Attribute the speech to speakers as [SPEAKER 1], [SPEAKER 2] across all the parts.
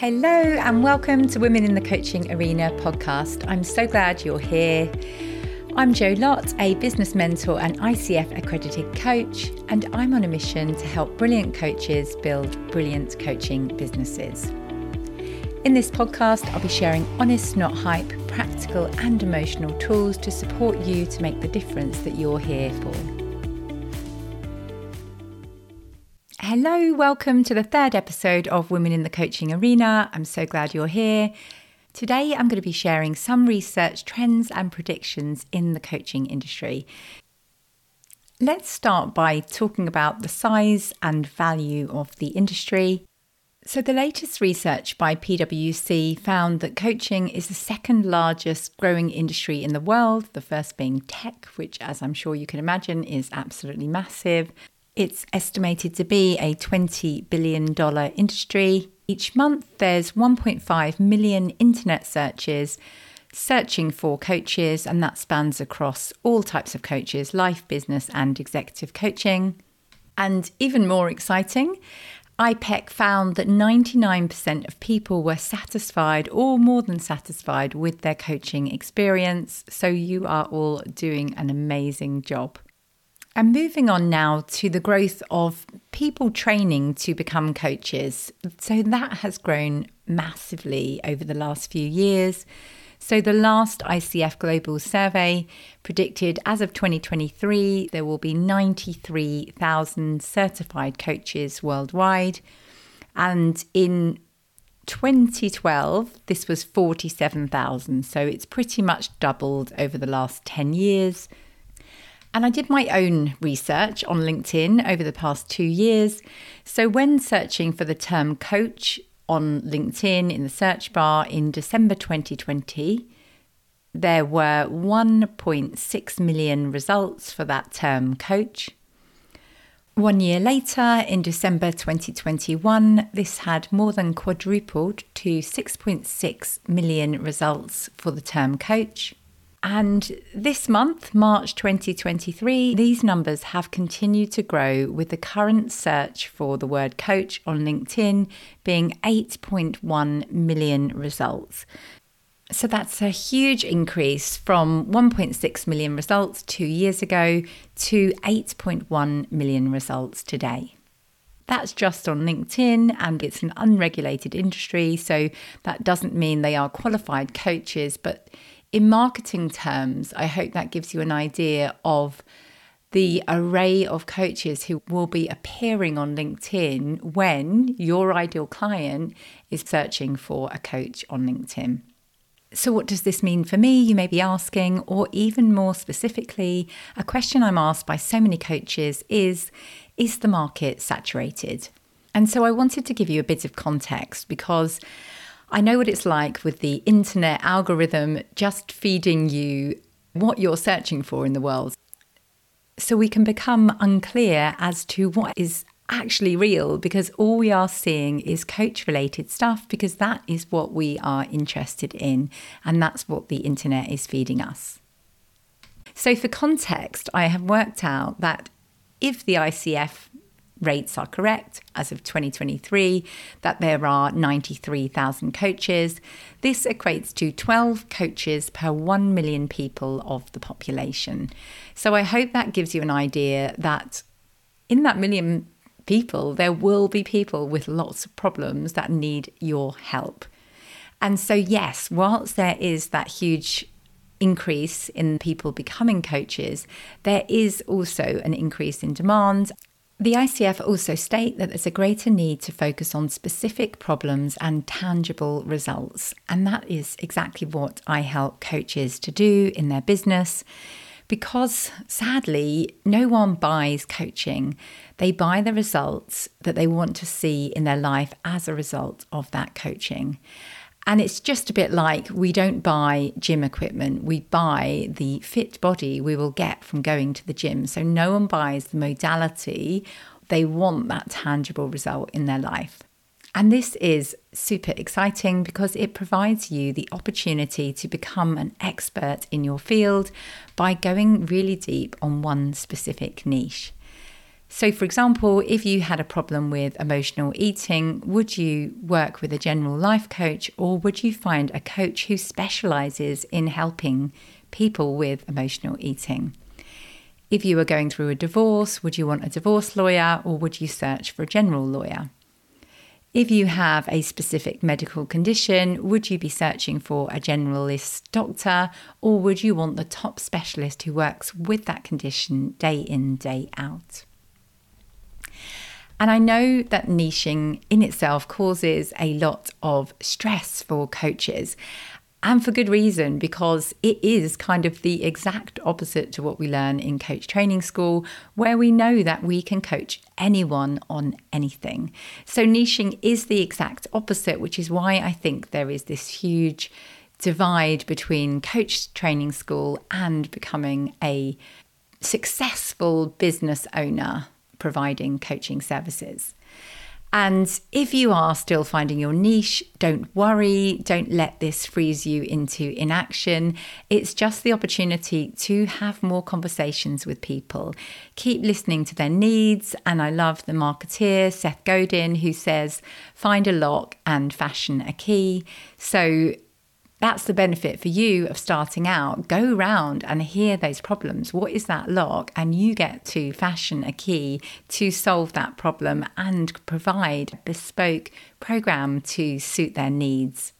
[SPEAKER 1] Hello, and welcome to Women in the Coaching Arena podcast. I'm so glad you're here. I'm Jo Lott, a business mentor and ICF accredited coach, and I'm on a mission to help brilliant coaches build brilliant coaching businesses. In this podcast, I'll be sharing honest, not hype, practical and emotional tools to support you to make the difference that you're here for. Hello, welcome to the third episode of Women in the Coaching Arena. I'm so glad you're here. Today, I'm going to be sharing some research trends and predictions in the coaching industry. Let's start by talking about the size and value of the industry. So, the latest research by PwC found that coaching is the second largest growing industry in the world, the first being tech, which, as I'm sure you can imagine, is absolutely massive. It's estimated to be a $20 billion industry. Each month, there's 1.5 million internet searches searching for coaches, and that spans across all types of coaches life, business, and executive coaching. And even more exciting, IPEC found that 99% of people were satisfied or more than satisfied with their coaching experience. So you are all doing an amazing job. And moving on now to the growth of people training to become coaches. So that has grown massively over the last few years. So the last ICF Global Survey predicted as of 2023, there will be 93,000 certified coaches worldwide. And in 2012, this was 47,000. So it's pretty much doubled over the last 10 years. And I did my own research on LinkedIn over the past two years. So, when searching for the term coach on LinkedIn in the search bar in December 2020, there were 1.6 million results for that term coach. One year later, in December 2021, this had more than quadrupled to 6.6 million results for the term coach. And this month, March 2023, these numbers have continued to grow with the current search for the word coach on LinkedIn being 8.1 million results. So that's a huge increase from 1.6 million results two years ago to 8.1 million results today. That's just on LinkedIn and it's an unregulated industry. So that doesn't mean they are qualified coaches, but in marketing terms, I hope that gives you an idea of the array of coaches who will be appearing on LinkedIn when your ideal client is searching for a coach on LinkedIn. So, what does this mean for me? You may be asking, or even more specifically, a question I'm asked by so many coaches is Is the market saturated? And so, I wanted to give you a bit of context because I know what it's like with the internet algorithm just feeding you what you're searching for in the world. So we can become unclear as to what is actually real because all we are seeing is coach related stuff because that is what we are interested in and that's what the internet is feeding us. So, for context, I have worked out that if the ICF rates are correct as of 2023, that there are 93,000 coaches. This equates to 12 coaches per 1 million people of the population. So I hope that gives you an idea that in that million people, there will be people with lots of problems that need your help. And so, yes, whilst there is that huge increase in people becoming coaches, there is also an increase in demand the ICF also state that there's a greater need to focus on specific problems and tangible results. And that is exactly what I help coaches to do in their business. Because sadly, no one buys coaching. They buy the results that they want to see in their life as a result of that coaching. And it's just a bit like we don't buy gym equipment, we buy the fit body we will get from going to the gym. So no one buys the modality, they want that tangible result in their life. And this is super exciting because it provides you the opportunity to become an expert in your field by going really deep on one specific niche. So, for example, if you had a problem with emotional eating, would you work with a general life coach or would you find a coach who specializes in helping people with emotional eating? If you were going through a divorce, would you want a divorce lawyer or would you search for a general lawyer? If you have a specific medical condition, would you be searching for a generalist doctor or would you want the top specialist who works with that condition day in, day out? And I know that niching in itself causes a lot of stress for coaches. And for good reason, because it is kind of the exact opposite to what we learn in coach training school, where we know that we can coach anyone on anything. So, niching is the exact opposite, which is why I think there is this huge divide between coach training school and becoming a successful business owner providing coaching services. And if you are still finding your niche, don't worry, don't let this freeze you into inaction. It's just the opportunity to have more conversations with people. Keep listening to their needs. And I love the marketeer, Seth Godin, who says, find a lock and fashion a key. So that's the benefit for you of starting out. Go around and hear those problems. What is that lock? And you get to fashion a key to solve that problem and provide a bespoke program to suit their needs.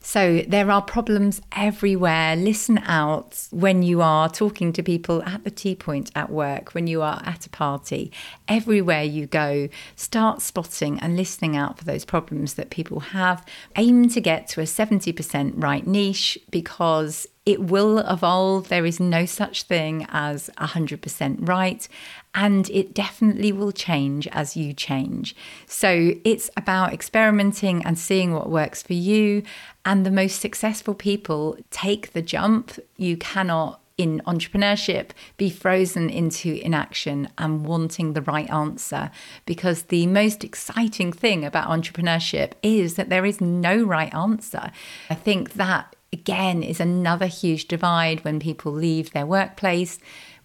[SPEAKER 1] So there are problems everywhere. Listen out when you are talking to people at the tea point at work, when you are at a party, everywhere you go. Start spotting and listening out for those problems that people have. Aim to get to a 70% right niche because it will evolve. There is no such thing as 100% right. And it definitely will change as you change. So it's about experimenting and seeing what works for you. And the most successful people take the jump. You cannot in entrepreneurship be frozen into inaction and wanting the right answer because the most exciting thing about entrepreneurship is that there is no right answer. I think that again is another huge divide when people leave their workplace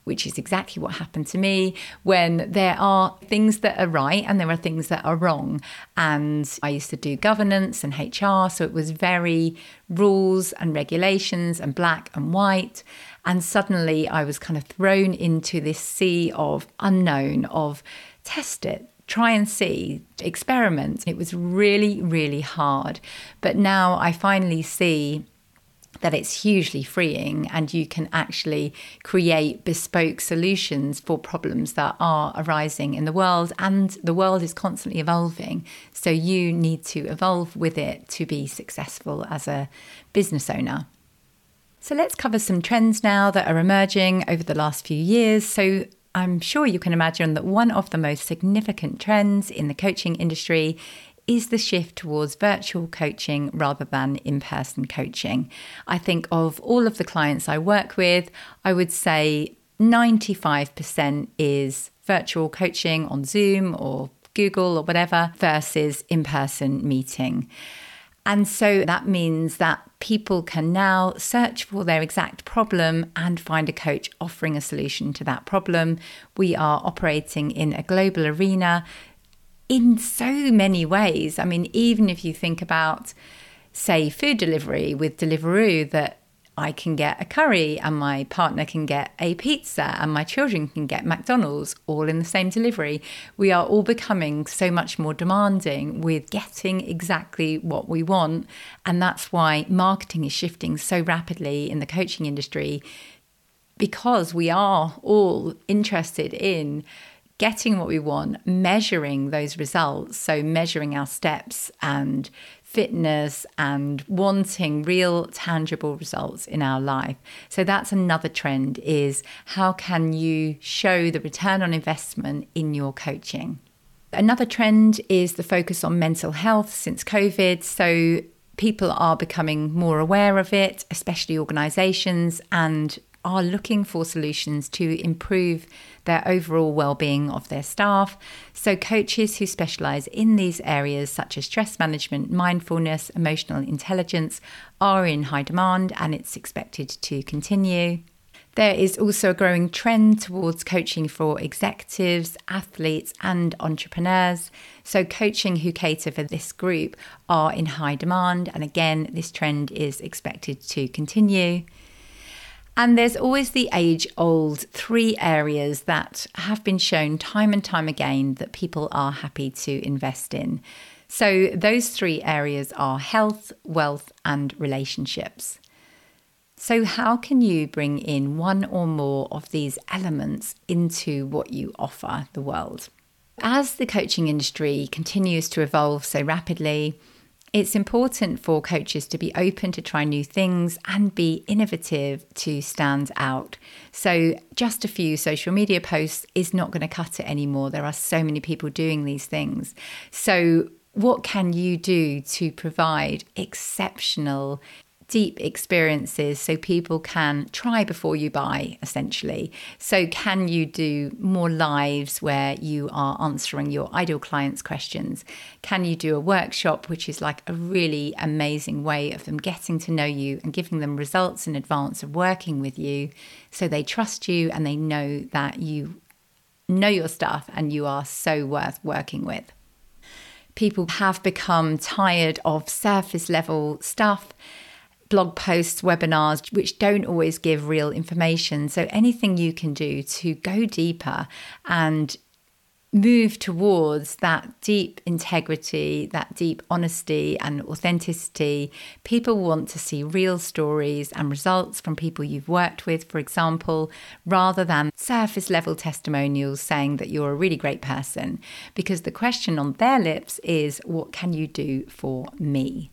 [SPEAKER 1] which is exactly what happened to me when there are things that are right and there are things that are wrong. And I used to do governance and HR, so it was very rules and regulations and black and white. And suddenly I was kind of thrown into this sea of unknown, of test it, try and see, experiment. It was really, really hard. But now I finally see that it's hugely freeing and you can actually create bespoke solutions for problems that are arising in the world. And the world is constantly evolving. So you need to evolve with it to be successful as a business owner. So let's cover some trends now that are emerging over the last few years. So I'm sure you can imagine that one of the most significant trends in the coaching industry is the shift towards virtual coaching rather than in person coaching. I think of all of the clients I work with, I would say 95% is virtual coaching on Zoom or Google or whatever versus in person meeting. And so that means that people can now search for their exact problem and find a coach offering a solution to that problem. We are operating in a global arena in so many ways. I mean, even if you think about, say, food delivery with Deliveroo, that I can get a curry and my partner can get a pizza and my children can get McDonald's all in the same delivery. We are all becoming so much more demanding with getting exactly what we want. And that's why marketing is shifting so rapidly in the coaching industry because we are all interested in getting what we want, measuring those results. So, measuring our steps and fitness and wanting real tangible results in our life. So that's another trend is how can you show the return on investment in your coaching? Another trend is the focus on mental health since COVID. So people are becoming more aware of it, especially organizations and are looking for solutions to improve their overall well-being of their staff. So coaches who specialize in these areas such as stress management, mindfulness, emotional intelligence are in high demand and it's expected to continue. There is also a growing trend towards coaching for executives, athletes, and entrepreneurs. So, coaching who cater for this group are in high demand. And again, this trend is expected to continue. And there's always the age old three areas that have been shown time and time again that people are happy to invest in. So, those three areas are health, wealth, and relationships. So, how can you bring in one or more of these elements into what you offer the world? As the coaching industry continues to evolve so rapidly, it's important for coaches to be open to try new things and be innovative to stand out. So, just a few social media posts is not going to cut it anymore. There are so many people doing these things. So, what can you do to provide exceptional deep experiences so people can try before you buy, essentially. So, can you do more lives where you are answering your ideal clients' questions? Can you do a workshop, which is like a really amazing way of them getting to know you and giving them results in advance of working with you so they trust you and they know that you know your stuff and you are so worth working with? People have become tired of surface level stuff blog posts, webinars, which don't always give real information. So, anything you can do to go deeper and move towards that deep integrity, that deep honesty and authenticity. People want to see real stories and results from people you've worked with, for example, rather than surface level testimonials saying that you're a really great person. Because the question on their lips is, What can you do for me?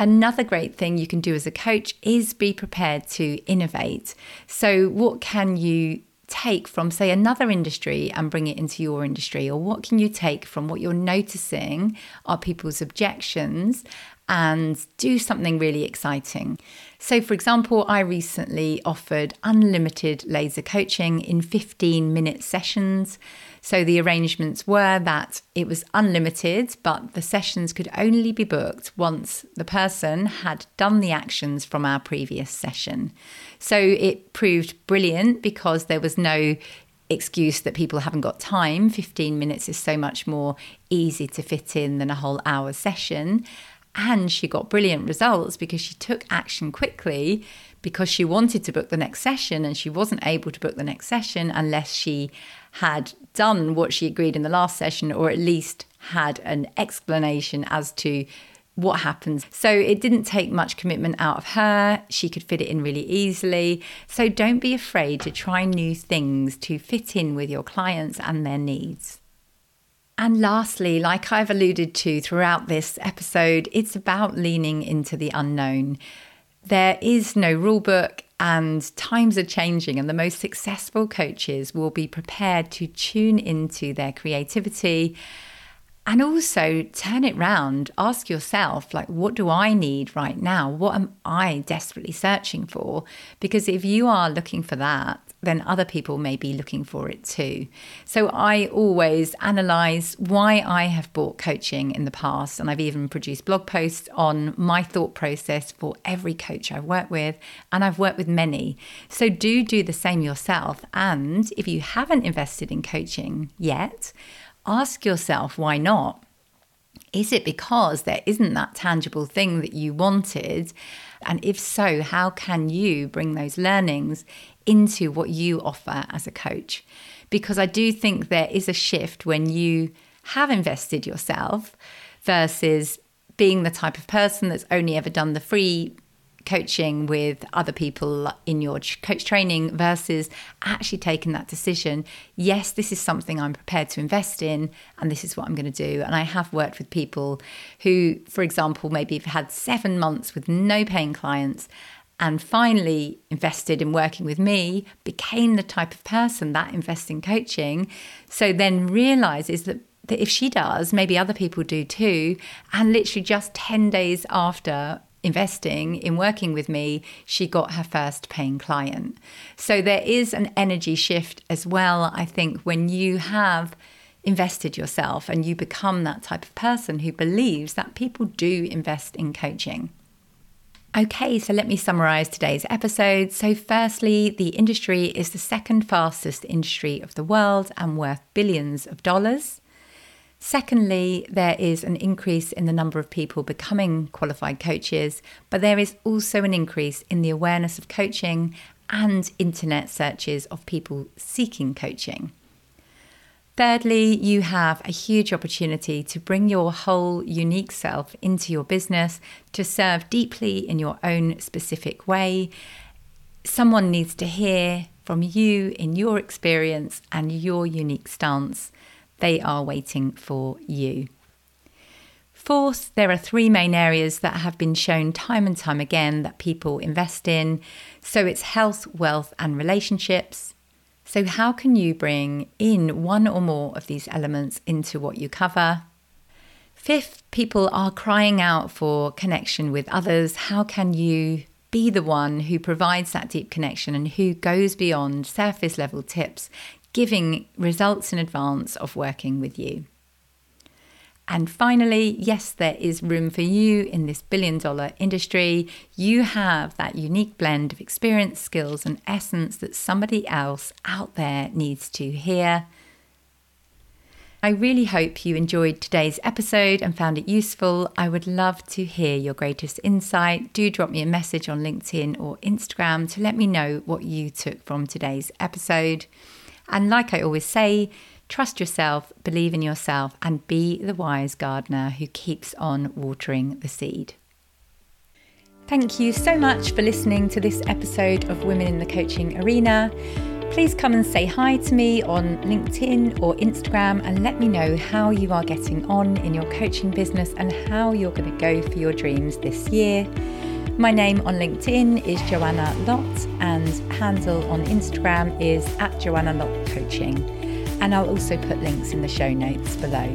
[SPEAKER 1] Another great thing you can do as a coach is be prepared to innovate. So, what can you take from, say, another industry and bring it into your industry? Or what can you take from what you're noticing are people's objections and do something really exciting? So, for example, I recently offered unlimited laser coaching in 15 minute sessions. So the arrangements were that it was unlimited, but the sessions could only be booked once the person had done the actions from our previous session. So it proved brilliant because there was no excuse that people haven't got time. 15 minutes is so much more easy to fit in than a whole hour session. And she got brilliant results because she took action quickly because she wanted to book the next session and she wasn't able to book the next session unless she had done what she agreed in the last session or at least had an explanation as to what happens. So it didn't take much commitment out of her. She could fit it in really easily. So don't be afraid to try new things to fit in with your clients and their needs. And lastly, like I've alluded to throughout this episode, it's about leaning into the unknown. There is no rule book, and times are changing, and the most successful coaches will be prepared to tune into their creativity and also turn it round. Ask yourself, like, what do I need right now? What am I desperately searching for? Because if you are looking for that, then other people may be looking for it too. So I always analyze why I have bought coaching in the past. And I've even produced blog posts on my thought process for every coach I've worked with. And I've worked with many. So do do the same yourself. And if you haven't invested in coaching yet, ask yourself why not? Is it because there isn't that tangible thing that you wanted? And if so, how can you bring those learnings into what you offer as a coach? Because I do think there is a shift when you have invested yourself versus being the type of person that's only ever done the free coaching with other people in your coach training versus actually taking that decision yes this is something i'm prepared to invest in and this is what i'm going to do and i have worked with people who for example maybe have had seven months with no paying clients and finally invested in working with me became the type of person that invests in coaching so then realizes that that if she does, maybe other people do too. And literally just 10 days after investing in working with me, she got her first paying client. So there is an energy shift as well, I think, when you have invested yourself and you become that type of person who believes that people do invest in coaching. Okay, so let me summarize today's episode. So, firstly, the industry is the second fastest industry of the world and worth billions of dollars. Secondly, there is an increase in the number of people becoming qualified coaches, but there is also an increase in the awareness of coaching and internet searches of people seeking coaching. Thirdly, you have a huge opportunity to bring your whole unique self into your business to serve deeply in your own specific way. Someone needs to hear from you in your experience and your unique stance. They are waiting for you. Fourth, there are three main areas that have been shown time and time again that people invest in. So it's health, wealth, and relationships. So, how can you bring in one or more of these elements into what you cover? Fifth, people are crying out for connection with others. How can you be the one who provides that deep connection and who goes beyond surface level tips, giving results in advance of working with you? And finally, yes, there is room for you in this billion dollar industry. You have that unique blend of experience, skills, and essence that somebody else out there needs to hear. I really hope you enjoyed today's episode and found it useful. I would love to hear your greatest insight. Do drop me a message on LinkedIn or Instagram to let me know what you took from today's episode. And like I always say, Trust yourself, believe in yourself, and be the wise gardener who keeps on watering the seed. Thank you so much for listening to this episode of Women in the Coaching Arena. Please come and say hi to me on LinkedIn or Instagram and let me know how you are getting on in your coaching business and how you're going to go for your dreams this year. My name on LinkedIn is Joanna Lott and handle on Instagram is at Joanna Lott Coaching and I'll also put links in the show notes below.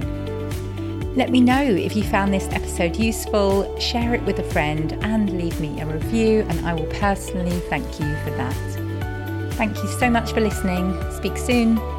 [SPEAKER 1] Let me know if you found this episode useful, share it with a friend, and leave me a review, and I will personally thank you for that. Thank you so much for listening. Speak soon.